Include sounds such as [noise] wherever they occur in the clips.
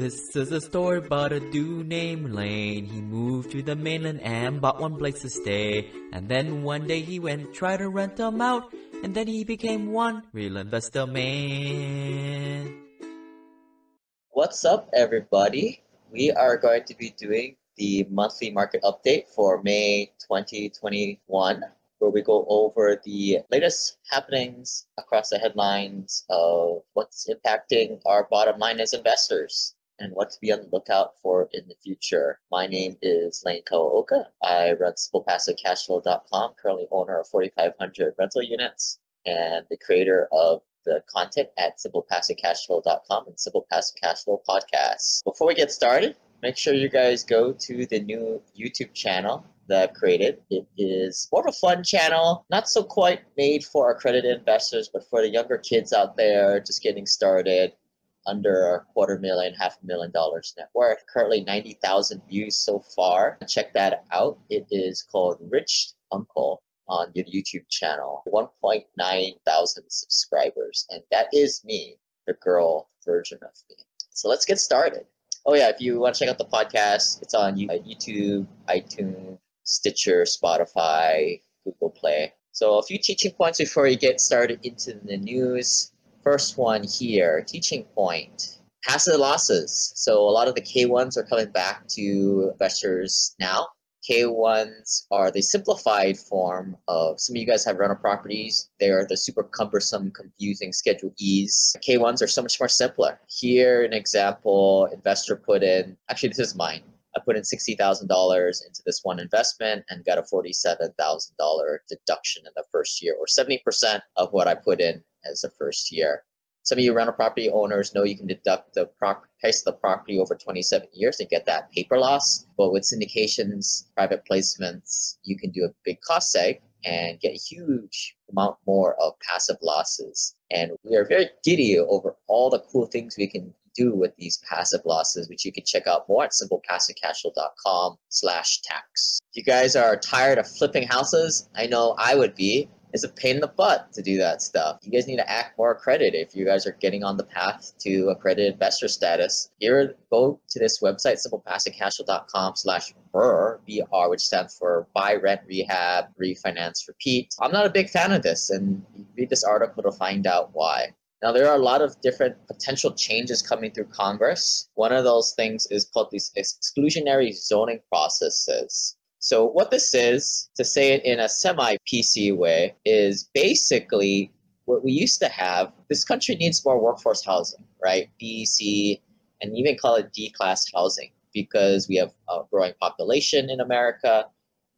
This is a story about a dude named Lane. He moved to the mainland and bought one place to stay. And then one day he went try to rent them out. And then he became one real investor man. What's up, everybody? We are going to be doing the monthly market update for May 2021, where we go over the latest happenings across the headlines of what's impacting our bottom line as investors and what to be on the lookout for in the future. My name is Lane Kawaoka. I run SimplePassiveCashflow.com, currently owner of 4,500 rental units and the creator of the content at simplepassivecashflow.com and Simple Passive Cashflow podcast. Before we get started, make sure you guys go to the new YouTube channel that I've created. It is more of a fun channel, not so quite made for accredited investors, but for the younger kids out there just getting started under a quarter million, half a million dollars net worth. Currently 90,000 views so far. Check that out. It is called Rich Uncle on your YouTube channel. 1.9 thousand subscribers. And that is me, the girl version of me. So let's get started. Oh, yeah, if you want to check out the podcast, it's on YouTube, iTunes, Stitcher, Spotify, Google Play. So, a few teaching points before you get started into the news. First one here teaching point passive losses. So, a lot of the K1s are coming back to investors now. K1s are the simplified form of some of you guys have rental properties. They are the super cumbersome, confusing Schedule E's. K1s are so much more simpler. Here, an example investor put in, actually, this is mine. I put in $60,000 into this one investment and got a $47,000 deduction in the first year, or 70% of what I put in as the first year. Some of you rental property owners know you can deduct the price of the property over 27 years and get that paper loss. But with syndications, private placements, you can do a big cost seg and get a huge amount more of passive losses. And we are very giddy over all the cool things we can do with these passive losses, which you can check out more at simplepassivecashflow.com slash tax. If you guys are tired of flipping houses, I know I would be it's a pain in the butt to do that stuff. You guys need to act more accredited if you guys are getting on the path to accredited investor status. Here, go to this website, simplepassivecashflow.com slash BRR, BR, which stands for buy, rent, rehab, refinance, repeat. I'm not a big fan of this, and read this article to find out why. Now, there are a lot of different potential changes coming through Congress. One of those things is called these exclusionary zoning processes. So what this is, to say it in a semi-PC way, is basically what we used to have. This country needs more workforce housing, right? B, C, and even call it D-class housing because we have a growing population in America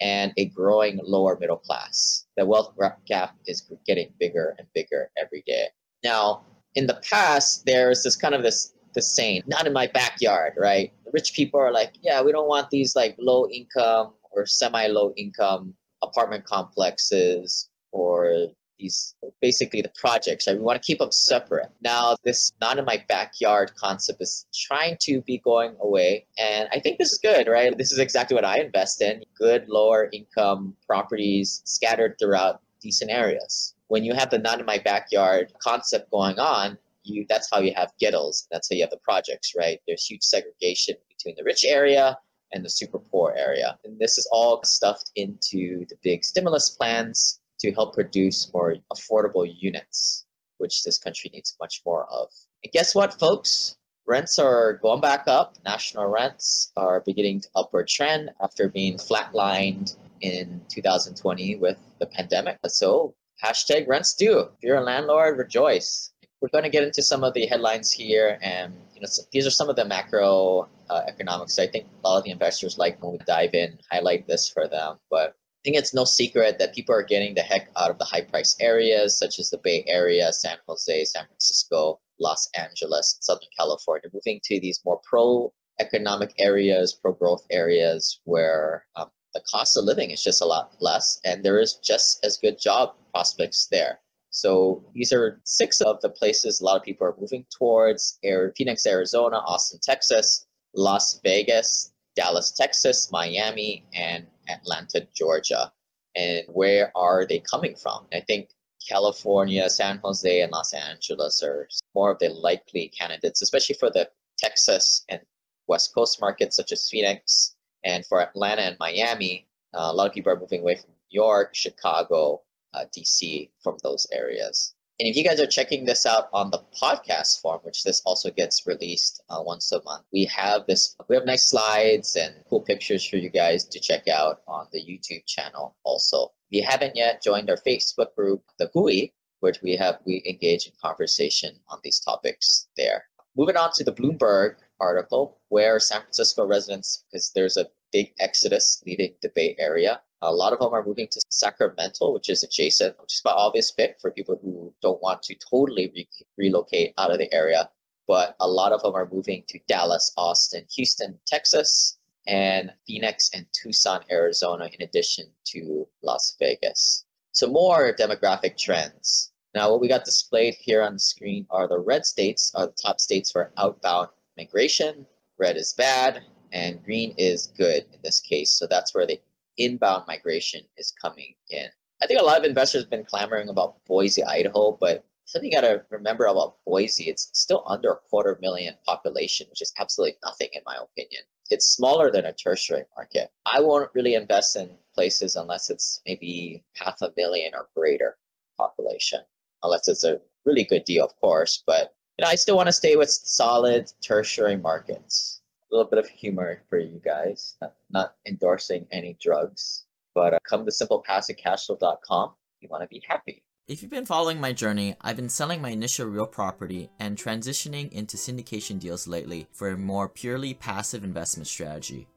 and a growing lower middle class. The wealth gap is getting bigger and bigger every day. Now, in the past, there's this kind of this the saying, not in my backyard, right? Rich people are like, yeah, we don't want these like low income or semi-low income apartment complexes or these basically the projects right? We want to keep them separate. Now this not in my backyard concept is trying to be going away and i think this is good right? This is exactly what i invest in good lower income properties scattered throughout decent areas when you have the not in my backyard concept going on you that's how you have ghettos that's how you have the projects right? There's huge segregation between the rich area and the super poor area. And this is all stuffed into the big stimulus plans to help produce more affordable units, which this country needs much more of. And guess what, folks? Rents are going back up. National rents are beginning to upward trend after being flatlined in 2020 with the pandemic. So hashtag rents due. If you're a landlord, rejoice. We're going to get into some of the headlines here, and you know, these are some of the macro uh, economics. I think a lot of the investors like when we dive in, highlight this for them. But I think it's no secret that people are getting the heck out of the high price areas, such as the Bay Area, San Jose, San Francisco, Los Angeles, Southern California, moving to these more pro economic areas, pro growth areas where um, the cost of living is just a lot less and there is just as good job prospects there. So these are six of the places a lot of people are moving towards Phoenix, Arizona, Austin, Texas, Las Vegas, Dallas, Texas, Miami, and Atlanta, Georgia. And where are they coming from? I think California, San Jose, and Los Angeles are more of the likely candidates, especially for the Texas and West Coast markets such as Phoenix. And for Atlanta and Miami, uh, a lot of people are moving away from New York, Chicago, uh, DC, from those areas. And if you guys are checking this out on the podcast form, which this also gets released uh, once a month, we have this. We have nice slides and cool pictures for you guys to check out on the YouTube channel. Also, if you haven't yet joined our Facebook group, the Hui, which we have we engage in conversation on these topics there. Moving on to the Bloomberg article, where San Francisco residents, because there's a big exodus leaving the Bay Area. A lot of them are moving to Sacramento, which is adjacent, which is an obvious pick for people who don't want to totally re- relocate out of the area. But a lot of them are moving to Dallas, Austin, Houston, Texas, and Phoenix and Tucson, Arizona, in addition to Las Vegas. So more demographic trends. Now, what we got displayed here on the screen are the red states, are the top states for outbound migration. Red is bad, and green is good in this case. So that's where the inbound migration is coming in. I think a lot of investors have been clamoring about Boise, Idaho, but something you got to remember about Boise, it's still under a quarter million population, which is absolutely nothing in my opinion. It's smaller than a tertiary market. I won't really invest in places unless it's maybe half a million or greater population unless it's a really good deal, of course. But you know, I still want to stay with solid tertiary markets. Little bit of humor for you guys. Not, endorsing any drugs, but uh, come to simplepassivecashflow.com you want to be happy. If you've been following my journey, I've been selling my initial real property and transitioning into syndication deals lately for a more purely passive investment strategy.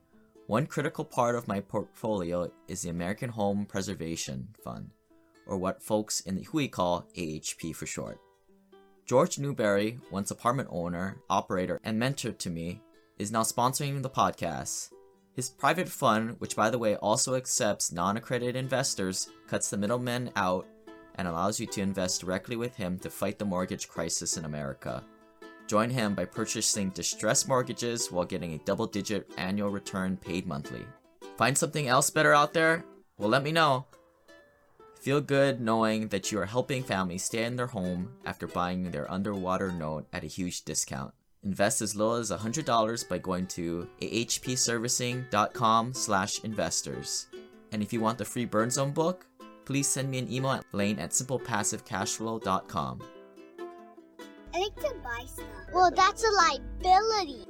One critical part of my portfolio is the American Home Preservation Fund or what folks in the Hui call AHP for short. George Newberry, once apartment owner, operator, and mentor to me, is now sponsoring the podcast. His private fund, which by the way also accepts non accredited investors, cuts the middlemen out and allows you to invest directly with him to fight the mortgage crisis in America. Join him by purchasing distressed mortgages while getting a double digit annual return paid monthly. Find something else better out there? Well, let me know. Feel good knowing that you are helping families stay in their home after buying their underwater note at a huge discount. Invest as little as $100 by going to ahpservicing.com slash investors. And if you want the free Burn Zone book, please send me an email at lane at simplepassivecashflow.com. I like to buy stuff. Well, that's a liability.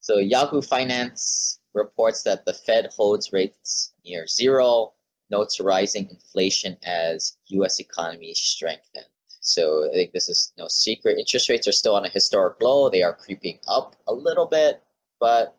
So Yahoo Finance reports that the Fed holds rates near zero, notes rising inflation as U.S. economy strengthens. So I think this is no secret. Interest rates are still on a historic low. They are creeping up a little bit, but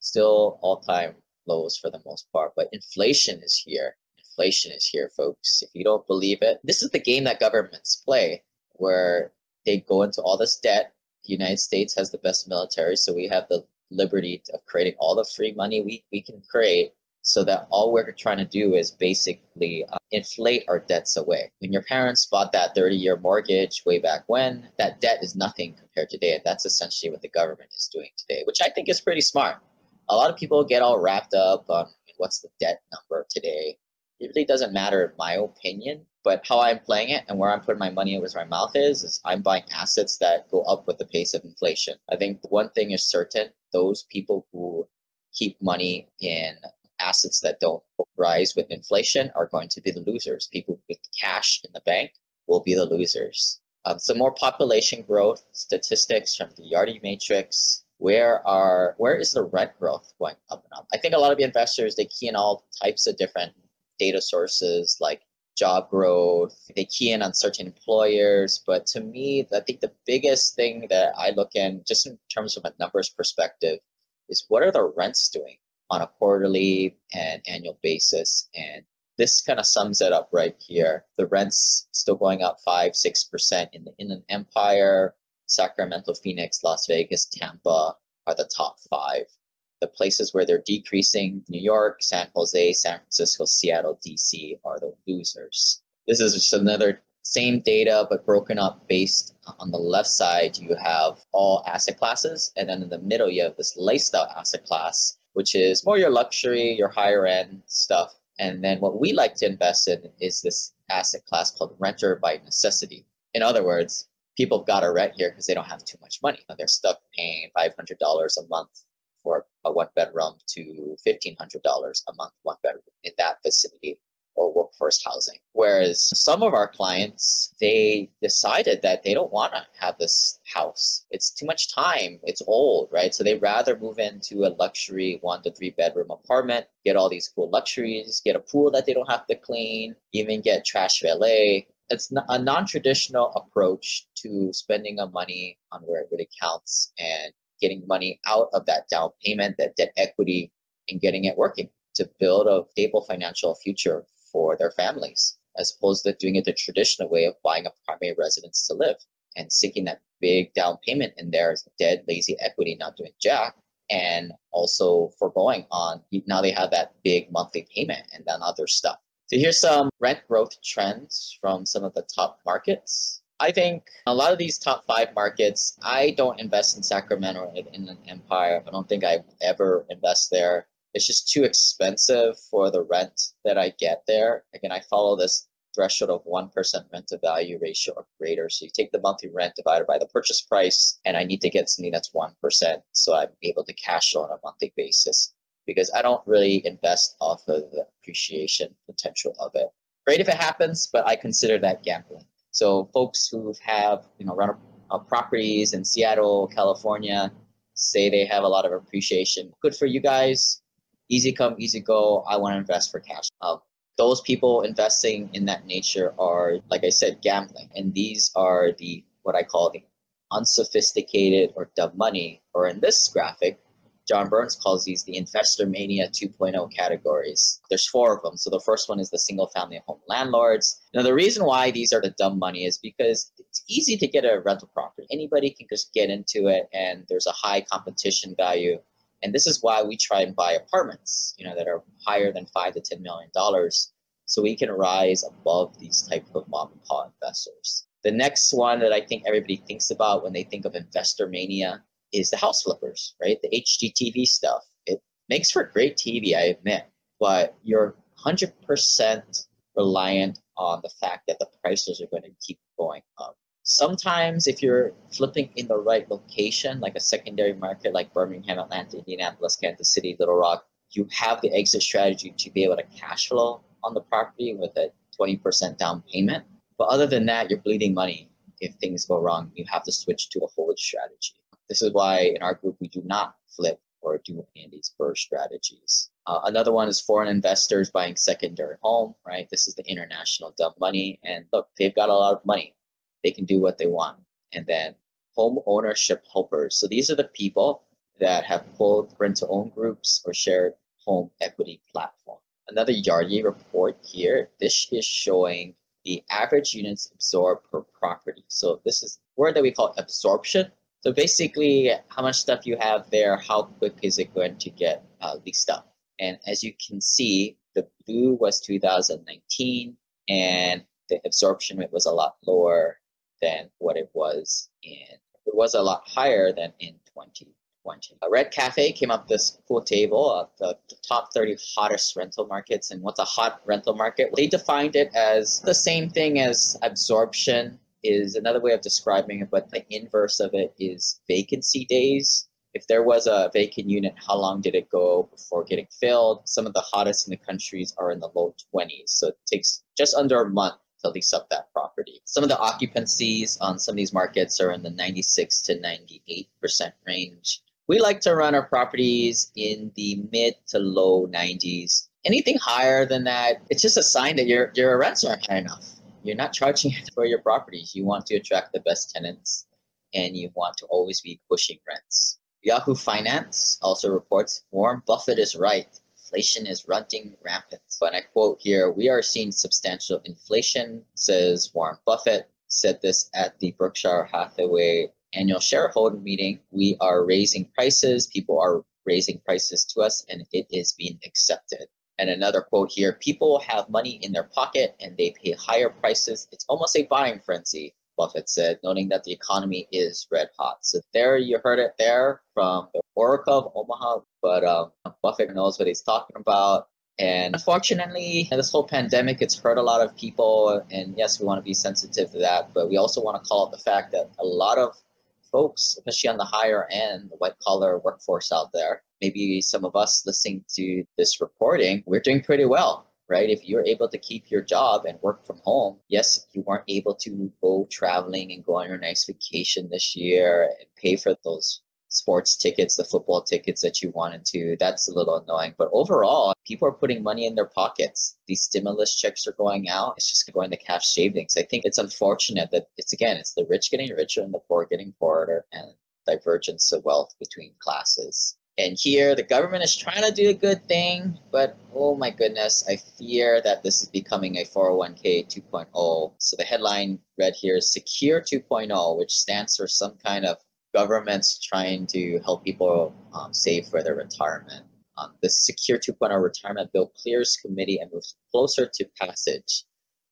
still all-time lows for the most part. But inflation is here. Inflation is here, folks. If you don't believe it, this is the game that governments play, where they go into all this debt. The United States has the best military, so we have the liberty of creating all the free money we, we can create so that all we're trying to do is basically uh, inflate our debts away. When your parents bought that 30 year mortgage way back when, that debt is nothing compared to today. And that's essentially what the government is doing today, which I think is pretty smart. A lot of people get all wrapped up on what's the debt number today. It really doesn't matter, in my opinion. But how I'm playing it and where I'm putting my money where my mouth is, is I'm buying assets that go up with the pace of inflation. I think one thing is certain those people who keep money in assets that don't rise with inflation are going to be the losers. People with cash in the bank will be the losers. Um, some more population growth statistics from the Yardi matrix. Where are where is the rent growth going up and up? I think a lot of the investors they key in all types of different data sources like job growth. They key in on certain employers. But to me, I think the biggest thing that I look in, just in terms of a numbers perspective, is what are the rents doing on a quarterly and annual basis? And this kind of sums it up right here. The rents still going up five, six percent in the Inland Empire, Sacramento, Phoenix, Las Vegas, Tampa are the top five the places where they're decreasing New York, San Jose, San Francisco, Seattle, DC are the losers. This is just another same data but broken up based on the left side you have all asset classes and then in the middle you have this lifestyle asset class which is more your luxury your higher end stuff. And then what we like to invest in is this asset class called renter by necessity. In other words, people have got to rent here because they don't have too much money. They're stuck paying $500 a month for a one bedroom to $1,500 a month, one bedroom in that vicinity workforce housing. Whereas some of our clients, they decided that they don't want to have this house. It's too much time. It's old, right? So they'd rather move into a luxury one to three bedroom apartment, get all these cool luxuries, get a pool that they don't have to clean, even get trash valet. It's a non-traditional approach to spending a money on where it really counts and getting money out of that down payment, that debt equity, and getting it working to build a stable financial future for their families, as opposed to doing it the traditional way of buying a primary residence to live and sinking that big down payment in there is dead, lazy equity, not doing jack. And also foregoing on now they have that big monthly payment and then other stuff. So here's some rent growth trends from some of the top markets. I think a lot of these top five markets, I don't invest in Sacramento Inland Empire. I don't think I ever invest there it's just too expensive for the rent that I get there. Again, I follow this threshold of 1% rent to value ratio or greater. So you take the monthly rent divided by the purchase price, and I need to get something that's 1%. So I'm able to cash on a monthly basis because I don't really invest off of the appreciation potential of it. Great if it happens, but I consider that gambling. So folks who have, you know, run uh, properties in Seattle, California, say they have a lot of appreciation. Good for you guys easy come, easy go. I want to invest for cash. Uh, those people investing in that nature are, like I said, gambling. And these are the what I call the unsophisticated or dumb money, or in this graphic, John Burns calls these the investor mania 2.0 categories. There's four of them. So the first one is the single family home landlords. Now, the reason why these are the dumb money is because it's easy to get a rental property. Anybody can just get into it, and there's a high competition value. And this is why we try and buy apartments, you know, that are higher than five to ten million dollars, so we can rise above these type of mom and pop investors. The next one that I think everybody thinks about when they think of investor mania is the house flippers, right? The HGTV stuff. It makes for great TV, I admit, but you're 100% reliant on the fact that the prices are going to keep going up. Sometimes, if you're flipping in the right location, like a secondary market like Birmingham, Atlanta, Indianapolis, Kansas City, Little Rock, you have the exit strategy to be able to cash flow on the property with a 20% down payment. But other than that, you're bleeding money. If things go wrong, you have to switch to a hold strategy. This is why in our group we do not flip or do any BRRRR strategies. Uh, another one is foreign investors buying secondary home, right? This is the international dumb money. And look, they've got a lot of money they can do what they want. And then home ownership helpers. So these are the people that have pulled rent to own groups or shared home equity platform. Another Yardi report here. This is showing the average units absorbed per property. So this is word that we call absorption. So basically, how much stuff you have there, how quick is it going to get uh, leased up? And as you can see, the blue was 2019, and the absorption rate was a lot lower than what it was in, it was a lot higher than in 2020. A RentCafe came up this cool table of the, the top 30 hottest rental markets. And what's a hot rental market? They defined it as the same thing as absorption is another way of describing it, but the inverse of it is vacancy days. If there was a vacant unit, how long did it go before getting filled? Some of the hottest in the countries are in the low 20s. So it takes just under a month to lease up that property. Some of the occupancies on some of these markets are in the 96 to 98% range. We like to run our properties in the mid to low 90s. Anything higher than that, it's just a sign that your, your rents aren't high enough. You're not charging [laughs] for your properties. You want to attract the best tenants and you want to always be pushing rents. Yahoo Finance also reports Warren Buffett is right inflation is running rampant. And I quote here, we are seeing substantial inflation, says Warren Buffett. Said this at the Berkshire Hathaway annual shareholder meeting. We are raising prices. People are raising prices to us, and it is being accepted. And another quote here people have money in their pocket and they pay higher prices. It's almost a buying frenzy. Buffett said, noting that the economy is red hot. So there you heard it there from the Oracle of Omaha. But um, Buffett knows what he's talking about. And unfortunately, this whole pandemic, it's hurt a lot of people. And yes, we want to be sensitive to that, but we also want to call out the fact that a lot of folks, especially on the higher end, the white collar workforce out there, maybe some of us listening to this reporting, we're doing pretty well right? If you're able to keep your job and work from home, yes, you weren't able to go traveling and go on your nice vacation this year and pay for those sports tickets, the football tickets that you wanted to. That's a little annoying. But overall, people are putting money in their pockets. These stimulus checks are going out. It's just going to cash savings. I think it's unfortunate that it's again, it's the rich getting richer and the poor getting poorer and divergence of wealth between classes. And here, the government is trying to do a good thing, but oh my goodness, I fear that this is becoming a 401k 2.0. So the headline read here is Secure 2.0, which stands for some kind of governments trying to help people um, save for their retirement. Um, the Secure 2.0 retirement bill clears committee and moves closer to passage.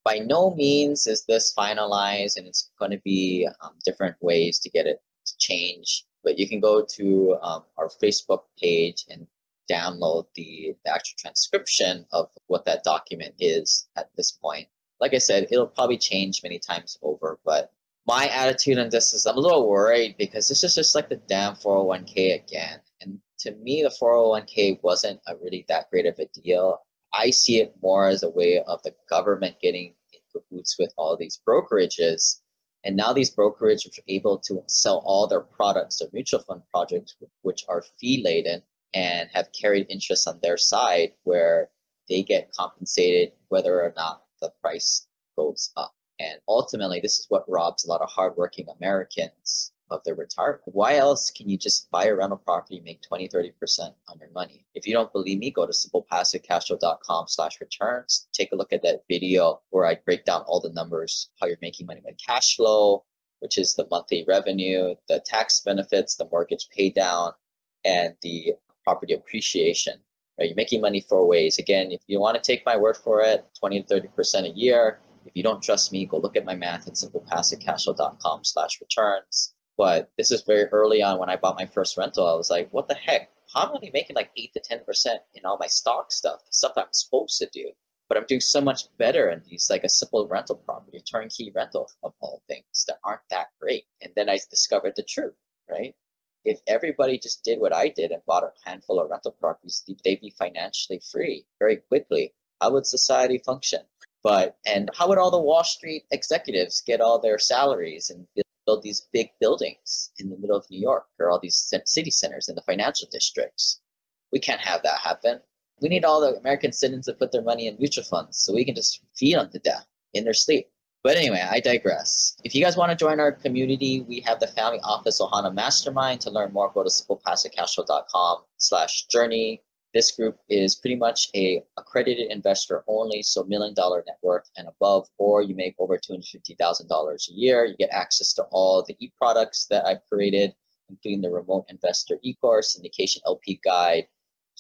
By no means is this finalized, and it's going to be um, different ways to get it to change but you can go to um, our Facebook page and download the, the actual transcription of what that document is at this point. Like I said, it'll probably change many times over, but my attitude on this is I'm a little worried because this is just like the damn 401k again. And to me, the 401k wasn't a really that great of a deal. I see it more as a way of the government getting in cahoots with all these brokerages and now these brokerages are able to sell all their products, their mutual fund projects, which are fee laden and have carried interest on their side where they get compensated whether or not the price goes up. And ultimately, this is what robs a lot of hardworking Americans of their retirement. Why else can you just buy a rental property, make 20, 30% on your money? If you don't believe me, go to simplepassivecashflow.com slash returns. Take a look at that video where I break down all the numbers, how you're making money with cash flow, which is the monthly revenue, the tax benefits, the mortgage pay down, and the property appreciation. Right? You're making money four ways. Again, if you want to take my word for it, 20 to 30% a year. If you don't trust me, go look at my math at simplepassivecashflow.com slash returns. But this is very early on when I bought my first rental. I was like, what the heck? How am I only making like 8 to 10% in all my stock stuff, stuff I'm supposed to do? But I'm doing so much better in these, like a simple rental property, a turnkey rental of all things that aren't that great. And then I discovered the truth, right? If everybody just did what I did and bought a handful of rental properties, they'd be financially free very quickly. How would society function? But, and how would all the Wall Street executives get all their salaries and build these big buildings in the middle of New York or all these city centers in the financial districts. We can't have that happen. We need all the American citizens to put their money in mutual funds so we can just feed them to death in their sleep. But anyway, I digress. If you guys want to join our community, we have the Family Office Ohana Mastermind. To learn more, go to simplepassivecashflow.com slash journey. This group is pretty much a accredited investor only, so million dollar net worth and above, or you make over $250,000 a year. You get access to all the e-products that I've created, including the remote investor e-course, syndication LP guide,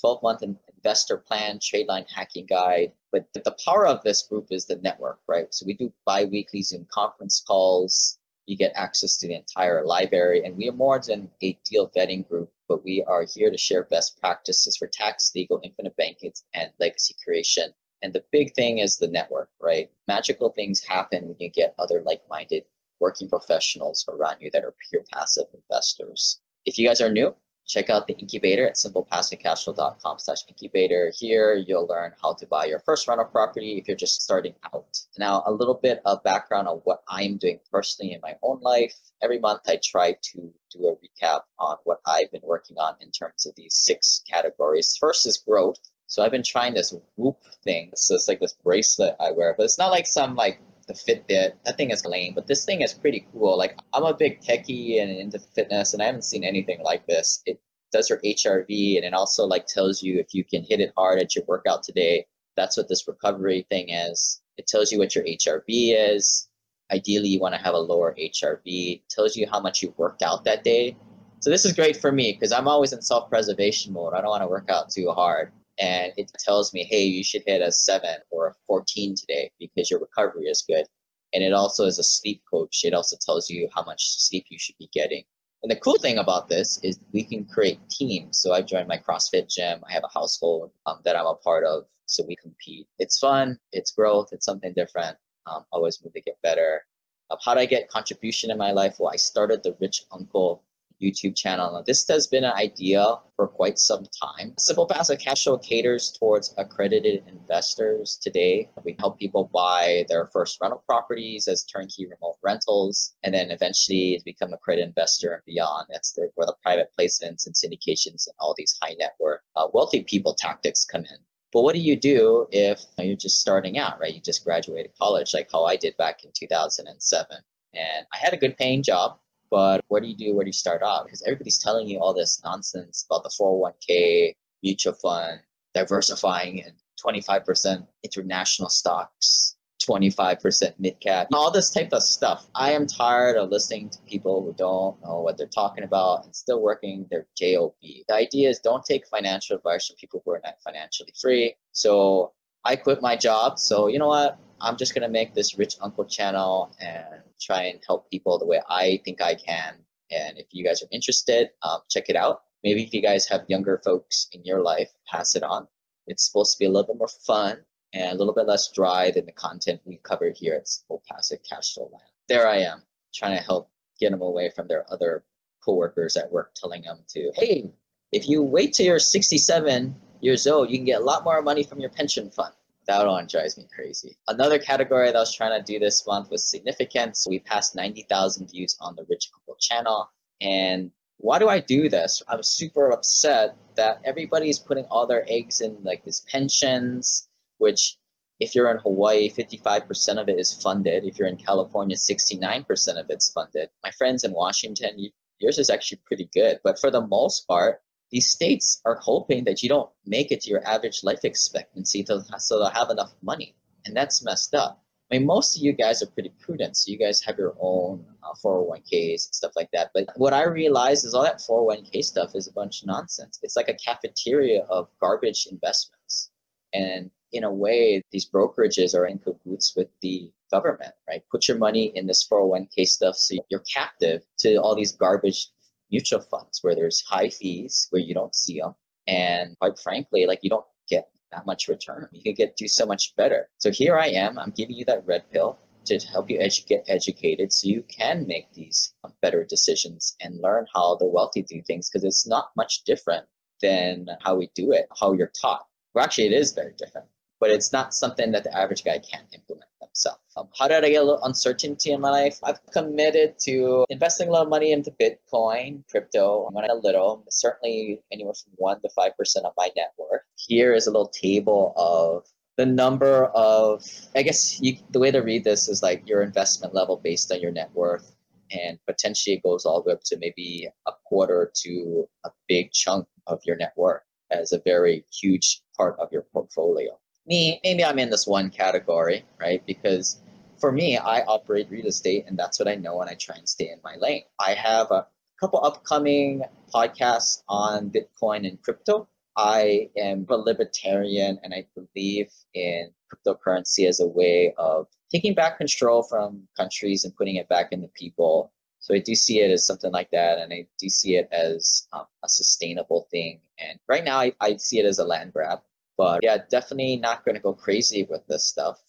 12 month investor plan, trade line hacking guide. But the power of this group is the network, right? So we do bi-weekly Zoom conference calls. You get access to the entire library, and we are more than a deal vetting group but we are here to share best practices for tax, legal, infinite banking, and legacy creation. And the big thing is the network, right? Magical things happen when you get other like minded working professionals around you that are pure passive investors. If you guys are new, check out the incubator at simplepassivecashflow.com slash incubator. Here you'll learn how to buy your first rental property if you're just starting out. Now, a little bit of background on what I'm doing personally in my own life. Every month I try to do a recap on what I've been working on in terms of these six categories. First is growth. So I've been trying this Whoop thing. So it's like this bracelet I wear, but it's not like some like the Fitbit. That thing is lame, but this thing is pretty cool. Like I'm a big techie and into fitness, and I haven't seen anything like this. It does your HRV, and it also like tells you if you can hit it hard at your workout today. That's what this recovery thing is. It tells you what your HRV is. Ideally, you want to have a lower HRV. It tells you how much you worked out that day. So this is great for me because I'm always in self-preservation mode. I don't want to work out too hard and it tells me, hey, you should hit a seven or a 14 today because your recovery is good. And it also is a sleep coach. It also tells you how much sleep you should be getting. And the cool thing about this is we can create teams. So I've joined my CrossFit gym. I have a household um, that I'm a part of. So we compete. It's fun. It's growth. It's something different. Um, always move to get better. Um, how do I get contribution in my life? Well, I started the Rich Uncle YouTube channel. Now, this has been an idea for quite some time. Simple Passive Cash Flow caters towards accredited investors today. We help people buy their first rental properties as turnkey remote rentals, and then eventually become a accredited investor and beyond. That's the, where the private placements and syndications and all these high net worth, uh, wealthy people tactics come in. But what do you do if you're just starting out, right? You just graduated college, like how I did back in 2007. And I had a good paying job, but what do you do? Where do you start off? Because everybody's telling you all this nonsense about the 401k, mutual fund, diversifying, and 25% international stocks, 25% mid cap, all this type of stuff. I am tired of listening to people who don't know what they're talking about and still working their job. The idea is don't take financial advice from people who are not financially free. So I quit my job. So you know what? I'm just gonna make this rich uncle channel and try and help people the way I think I can. And if you guys are interested, um, check it out. Maybe if you guys have younger folks in your life, pass it on. It's supposed to be a little bit more fun and a little bit less dry than the content we covered here at Simple Passive Cash Flow Land. There I am, trying to help get them away from their other coworkers at work, telling them to, hey, if you wait till you're 67 years old, you can get a lot more money from your pension fund. That one drives me crazy. Another category that I was trying to do this month was significance. We passed 90,000 views on the Rich Uncle channel. And why do I do this? I'm super upset that everybody's putting all their eggs in like these pensions, which if you're in Hawaii, 55% of it is funded. If you're in California, 69% of it's funded. My friends in Washington, yours is actually pretty good. But for the most part, these states are hoping that you don't make it to your average life expectancy to, so they'll have enough money. And that's messed up. I mean, most of you guys are pretty prudent, so you guys have your own uh, 401ks and stuff like that. But what I realize is all that 401k stuff is a bunch of nonsense. It's like a cafeteria of garbage investments. And in a way, these brokerages are in cahoots with the government, right? Put your money in this 401k stuff so you're captive to all these garbage mutual funds where there's high fees where you don't see them. And quite frankly, like you don't get that much return. You can get do so much better. So here I am. I'm giving you that red pill to help you edu- get educated so you can make these um, better decisions and learn how the wealthy do things because it's not much different than how we do it, how you're taught. Well, actually, it is very different, but it's not something that the average guy can't implement themselves. Um, how did I get a little uncertainty in my life? I've committed to investing a lot of money into Bitcoin, crypto. I'm going a little, certainly anywhere from 1% to 5% of my net worth. Here is a little table of the number of, I guess you, the way to read this is like your investment level based on your net worth. And potentially it goes all the way up to maybe a quarter to a big chunk of your net worth as a very huge part of your portfolio me, maybe I'm in this one category, right? Because for me, I operate real estate and that's what I know and I try and stay in my lane. I have a couple upcoming podcasts on Bitcoin and crypto. I am a libertarian and I believe in cryptocurrency as a way of taking back control from countries and putting it back in the people. So I do see it as something like that, and I do see it as um, a sustainable thing. And right now, I, I see it as a land grab. But yeah, definitely not going to go crazy with this stuff.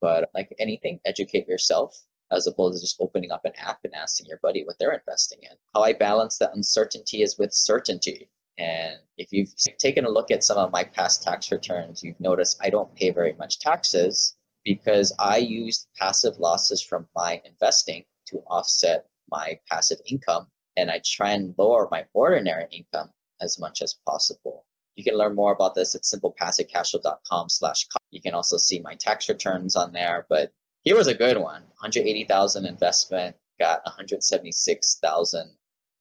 But like anything, educate yourself as opposed to just opening up an app and asking your buddy what they're investing in. How I balance that uncertainty is with certainty. And if you've taken a look at some of my past tax returns, you've noticed I don't pay very much taxes because I use passive losses from my investing to offset my passive income. And I try and lower my ordinary income as much as possible. You can learn more about this at simplepassivecashflow.com slash You can also see my tax returns on there. But here was a good one. 180,000 investment, got 176,000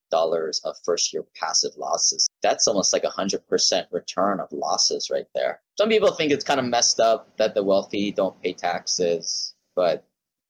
dollars of first year passive losses. That's almost like a hundred percent return of losses right there. Some people think it's kind of messed up that the wealthy don't pay taxes, but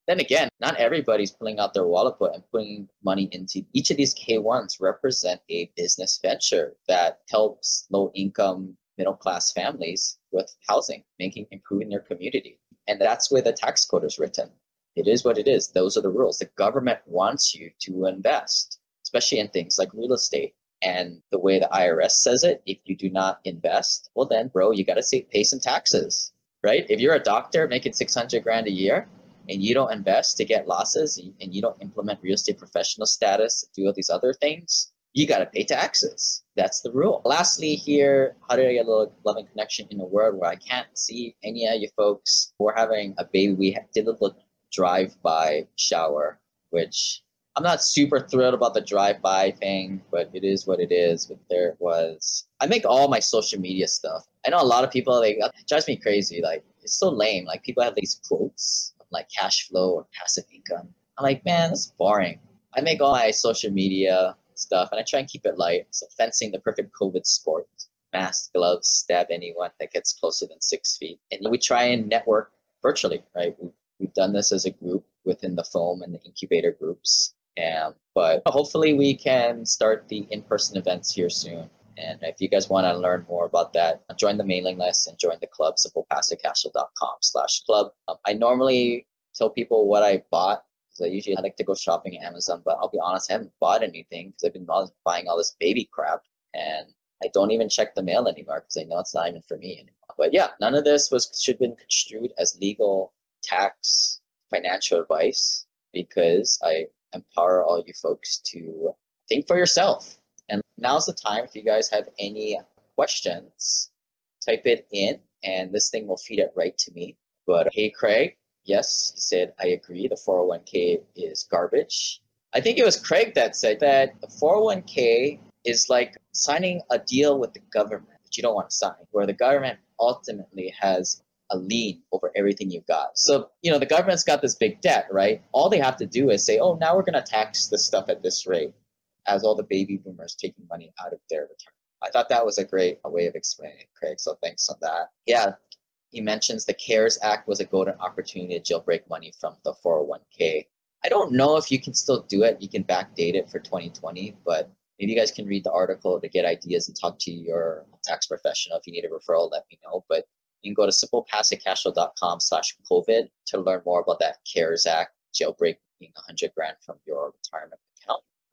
then again, not everybody's pulling out their wallet and putting money into each of these K1s represent a business venture that helps low income middle class families with housing, making improving their community. And that's where the tax code is written. It is what it is. Those are the rules. The government wants you to invest. especially in things like real estate. And the way the IRS says it, if you do not invest, well, then, bro, you got to pay some taxes, right? If you're a doctor making 600 grand a year and you don't invest to get losses and you don't implement real estate professional status, do all these other things, you got to pay taxes. That's the rule. Lastly, here, how do I get a little loving connection in a world where I can't see any of you folks? We're having a baby. We did a little drive by shower, which I'm not super thrilled about the drive-by thing, but it is what it is. But there it was, I make all my social media stuff. I know a lot of people like it drives me crazy. Like it's so lame. Like people have these quotes like cash flow or passive income. I'm like, man, that's boring. I make all my social media stuff and I try and keep it light. So fencing, the perfect COVID sport. Mask, gloves, stab anyone that gets closer than six feet. And we try and network virtually, right? We've done this as a group within the foam and the incubator groups um, but hopefully we can start the in-person events here soon. And if you guys want to learn more about that, join the mailing list and join the club, simplepassivecashflow.com slash club. Um, I normally tell people what I bought I usually I like to go shopping at Amazon, but I'll be honest, I haven't bought anything because I've been buying all this baby crap and I don't even check the mail anymore because I know it's not even for me anymore. But yeah, none of this was should have been construed as legal, tax, financial advice because I empower all you folks to think for yourself. And now's the time if you guys have any questions, type it in and this thing will feed it right to me. But hey, Craig, yes, he said, I agree. The 401k is garbage. I think it was Craig that said that the 401k is like signing a deal with the government that you don't want to sign, where the government ultimately has a lien over everything you've got. So, you know, the government's got this big debt, right? All they have to do is say, oh, now we're going to tax this stuff at this rate as all the baby boomers taking money out of their retirement. I thought that was a great way of explaining it, Craig. So thanks on that. Yeah, he mentions the CARES Act was a golden opportunity to jailbreak money from the 401k. I don't know if you can still do it. You can backdate it for 2020, but maybe you guys can read the article to get ideas and talk to your tax professional. If you need a referral, let me know. But you can go to simplepassivecashflow.com slash COVID to learn more about that CARES Act jailbreak being 100 grand from your retirement.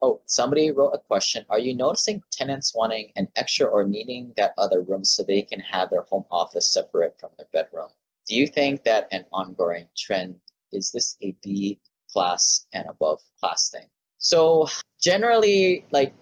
Oh, somebody wrote a question. Are you noticing tenants wanting an extra or needing that other room so they can have their home office separate from their bedroom? Do you think that an ongoing trend is this a B class and above class thing? So generally, like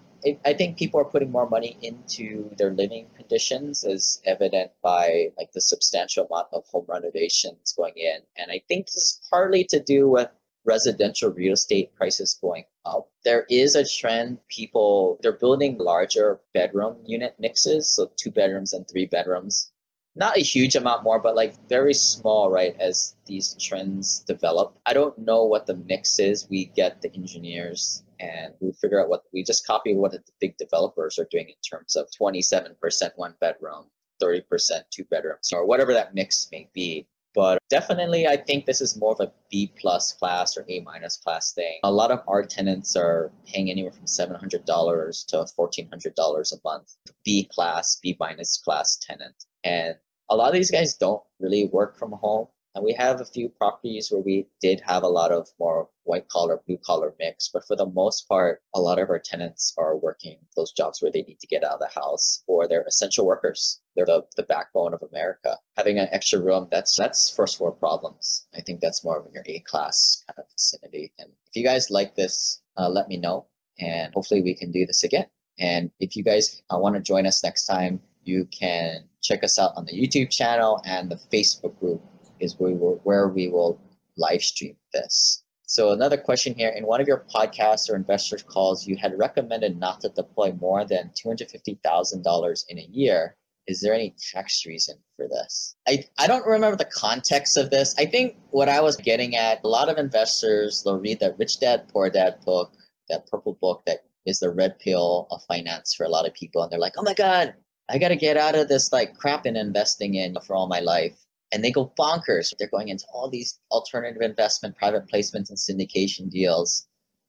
I think people are putting more money into their living conditions, as evident by like the substantial amount of home renovations going in. And I think this is partly to do with residential real estate prices going up. There is a trend, people, they're building larger bedroom unit mixes, so two bedrooms and three bedrooms. Not a huge amount more, but like very small, right, as these trends develop. I don't know what the mix is. We get the engineers and we figure out what we just copy what the big developers are doing in terms of 27% one bedroom 30% two bedrooms or whatever that mix may be but definitely i think this is more of a b plus class or a minus class thing. A lot of our tenants are paying anywhere from $700 to $1400 a month. B class b minus class tenant. And a lot of these guys don't really work from home and we have a few properties where we did have a lot of more white collar, blue collar mix, but for the most part, a lot of our tenants are working those jobs where they need to get out of the house or they're essential workers. They're the, the backbone of America. Having an extra room, that's that's first world problems. I think that's more of your A class kind of vicinity. And if you guys like this, uh, let me know. And hopefully we can do this again. And if you guys uh, want to join us next time, you can check us out on the YouTube channel and the Facebook group is where we will, where we will live stream this. So another question here, in one of your podcasts or investor calls, you had recommended not to deploy more than $250,000 in a year. Is there any tax reason for this? I, I don't remember the context of this. I think what I was getting at, a lot of investors, they'll read that Rich Dad, Poor Dad book, that purple book that is the red pill of finance for a lot of people. And they're like, oh my God, I got to get out of this like crap in investing in for all my life and they go bonkers. They're going into all these alternative investment, private placements, and syndication deals.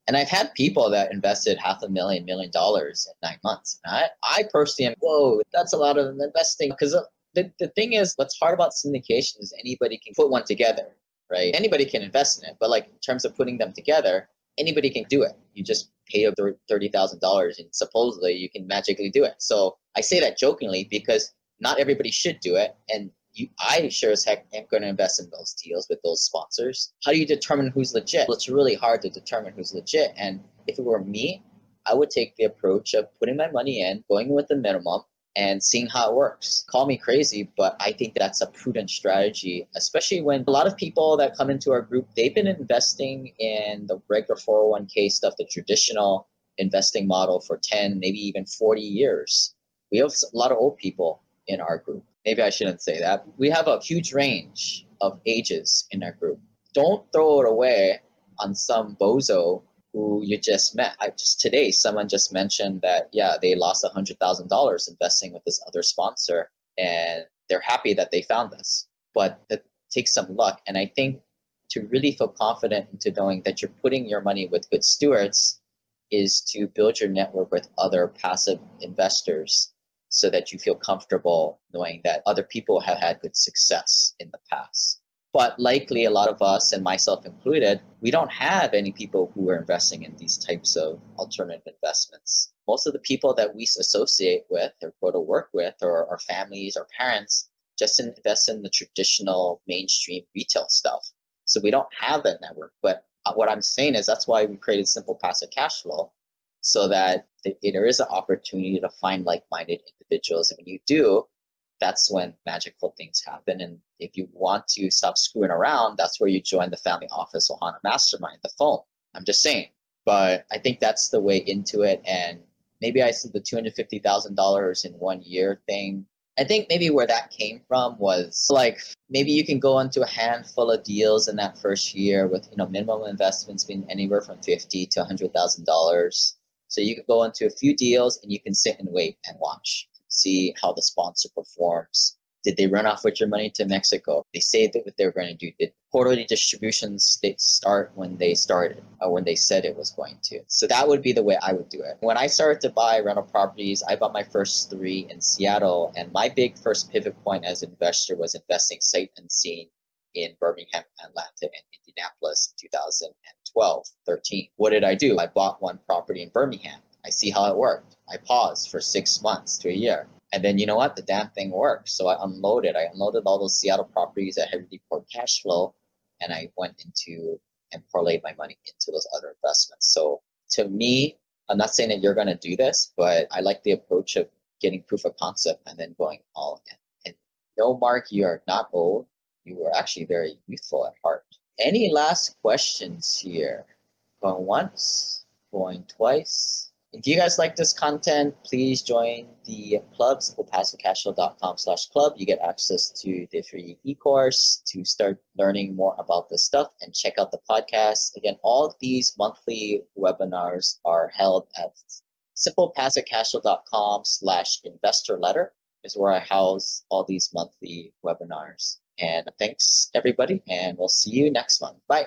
And I've had people that invested half a million, million dollars in nine months. And I, I personally am, whoa, that's a lot of investing. Because the, the thing is, what's hard about syndication is anybody can put one together, right? Anybody can invest in it. But like in terms of putting them together, anybody can do it. You just pay you $30,000 and supposedly you can magically do it. So I say that jokingly because not everybody should do it. And you, I sure as heck am going to invest in those deals with those sponsors. How do you determine who's legit? Well, it's really hard to determine who's legit. And if it were me, I would take the approach of putting my money in, going with the minimum, and seeing how it works. Call me crazy, but I think that's a prudent strategy, especially when a lot of people that come into our group, they've been investing in the regular 401k stuff, the traditional investing model for 10, maybe even 40 years. We have a lot of old people in our group. Maybe I shouldn't say that. We have a huge range of ages in our group. Don't throw it away on some bozo who you just met. I just today someone just mentioned that yeah they lost a hundred thousand dollars investing with this other sponsor and they're happy that they found us, but it takes some luck. And I think to really feel confident into knowing that you're putting your money with good stewards is to build your network with other passive investors so that you feel comfortable knowing that other people have had good success in the past. But likely, a lot of us, and myself included, we don't have any people who are investing in these types of alternative investments. Most of the people that we associate with or go to work with, or our families or parents, just invest in the traditional mainstream retail stuff. So we don't have that network. But uh, what I'm saying is that's why we created Simple Passive Cash Flow so that there is an opportunity to find like-minded individuals. And when you do, that's when magical things happen. And if you want to stop screwing around, that's where you join the family office Ohana Mastermind, the phone. I'm just saying. But I think that's the way into it. And maybe I said the $250,000 in one year thing. I think maybe where that came from was like maybe you can go into a handful of deals in that first year with you know minimum investments being anywhere from fifty to hundred thousand dollars so you can go into a few deals and you can sit and wait and watch, see how the sponsor performs. Did they run off with your money to Mexico? They say that what they were going to do. Did quarterly distributions start when they started or when they said it was going to? So that would be the way I would do it. When I started to buy rental properties, I bought my first three in Seattle. And my big first pivot point as an investor was investing sight unseen in Birmingham, Atlanta, and Indianapolis in 2012, 13. What did I do? I bought one property in Birmingham. I see how it worked. I paused for six months to a year. And then you know what? The damn thing worked. So I unloaded. I unloaded all those Seattle properties that had really poor cash flow, and I went into and parlayed my money into those other investments. So to me, I'm not saying that you're going to do this, but I like the approach of getting proof of concept and then going all in. And no, Mark, you are not old you were actually very youthful at heart. Any last questions here? Going once, going twice. If you guys like this content, please join the club, simplepassivecashflow.com slash club. You get access to the free e-course to start learning more about this stuff and check out the podcast. Again, all these monthly webinars are held at simplepassivecashflow.com slash investor letter is where I house all these monthly webinars. And thanks, everybody, and we'll see you next month. Bye.